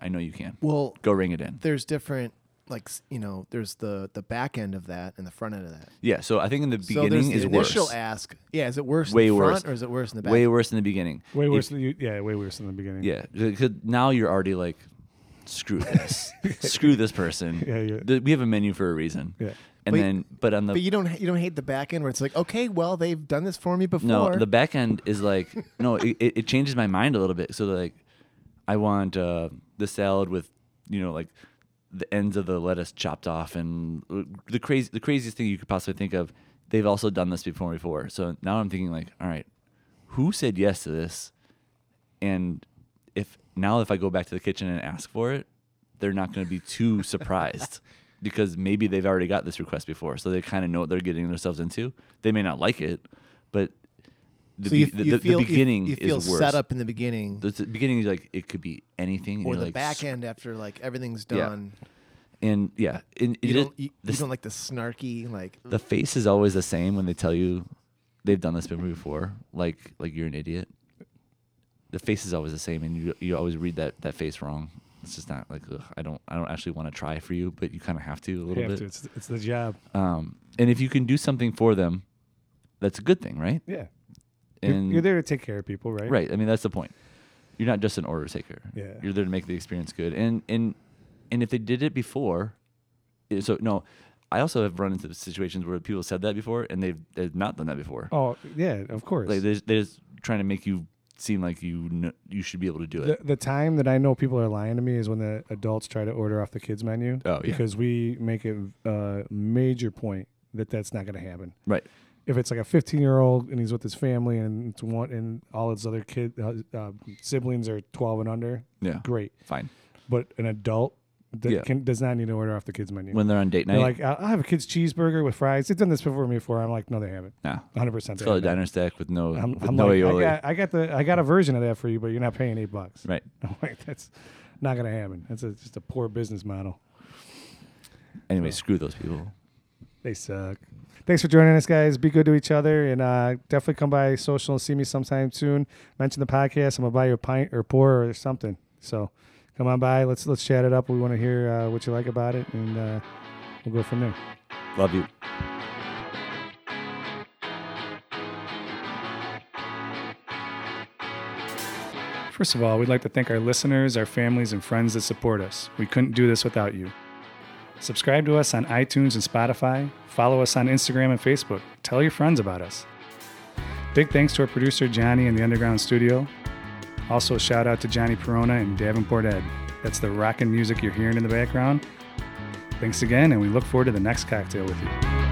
I know you can. Well, Go ring it in. there's different, like you know, there's the the back end of that and the front end of that. Yeah. So I think in the so there's beginning the is initial worse. ask. Yeah, is it worse Way in the front worse. or is it worse in the back? Way worse in the beginning. way If- worse than you. Yeah, way worse than the beginning. Yeah, because now you're already like, screw this, screw this person. Yeah, yeah. We have a menu for a reason. Yeah. And But- then, but on the But you don't you don't hate the back end where it's like, okay, well they've done this for me before. no, the back end is like, no, it, it it changes my mind a little bit. So like, I want uh, the salad with, you know, like the ends of the lettuce chopped off and uh, the crazy the craziest thing you could possibly think of. They've also done this before before. So now I'm thinking like, all right, who said yes to this? And if now if I go back to the kitchen and ask for it, they're not going to be too surprised because maybe they've already got this request before, so they kind of know what they're getting themselves into. They may not like it, but the, so you, be- the, you the- feel the beginning you, feel is worse. set up in the beginning, The, the beginning is like it could be anything, or the like, back end after like everything's Yeah. done. And yeah, and it You don't, you, you this- don't like the snarky like. the face is always the same when they tell you they've done this before. Like like you're an idiot. The face is always the same, and you you always read that that face wrong. It's just not like ugh, I don't I don't actually want to try for you, but you kind of have to a little bit. to. It's, it's the job. Um, and if you can do something for them, that's a good thing, right? Yeah. You're, And you're there to take care of people, right? right, I mean that's the point. You're not just an order taker. Yeah. You're there to make the experience good. And and and if they did it before, eh, so no, I also have run into situations where people said that before and they've they've not done that before. Oh yeah, of course. Like they're, they're just trying to make you seem like you kn- you should be able to do it. the time that I know people are lying to me is when the adults try to order off the kids menu. Oh, yeah. Because we make it a uh, major point that that's not going to happen. Right. If it's like a 15 year old and he's with his family and it's one and all his other kid uh, uh, siblings are 12 and under, Yeah. great. Fine. But an adult that Yeah. can, does not need to order off the kids menu. When they're on date They're night, like, I have a kid's cheeseburger with fries. They've done this before me before. I'm like, no, they haven't. nah. 100. percent It's a diner stack with no I'm, with I'm no like, I got, I got the I got a version of that for you, but you're not paying eight bucks. Right. I'm like, that's not gonna happen. That's a, just a poor business model. Anyway, screw those people. They suck. Thanks for joining us, guys. Be good to each other, and uh, definitely come by social and see me sometime soon. Mention the podcast. I'm gonna buy you a pint or pour or something. So come on by. Let's let's chat it up. We want to hear uh, what you like about it, and uh, we'll go from there. Love you. First of all, we'd like to thank our listeners, our families, and friends that support us. We couldn't do this without you. Subscribe to us on iTunes and Spotify. Follow us on Instagram and Facebook. Tell your friends about us. Big thanks to our producer, Johnny, in the Underground Studio. Also, a shout out to Johnny Perona and Davenport Ed. That's the rockin' music you're hearing in the background. Thanks again, and we look forward to the next cocktail with you.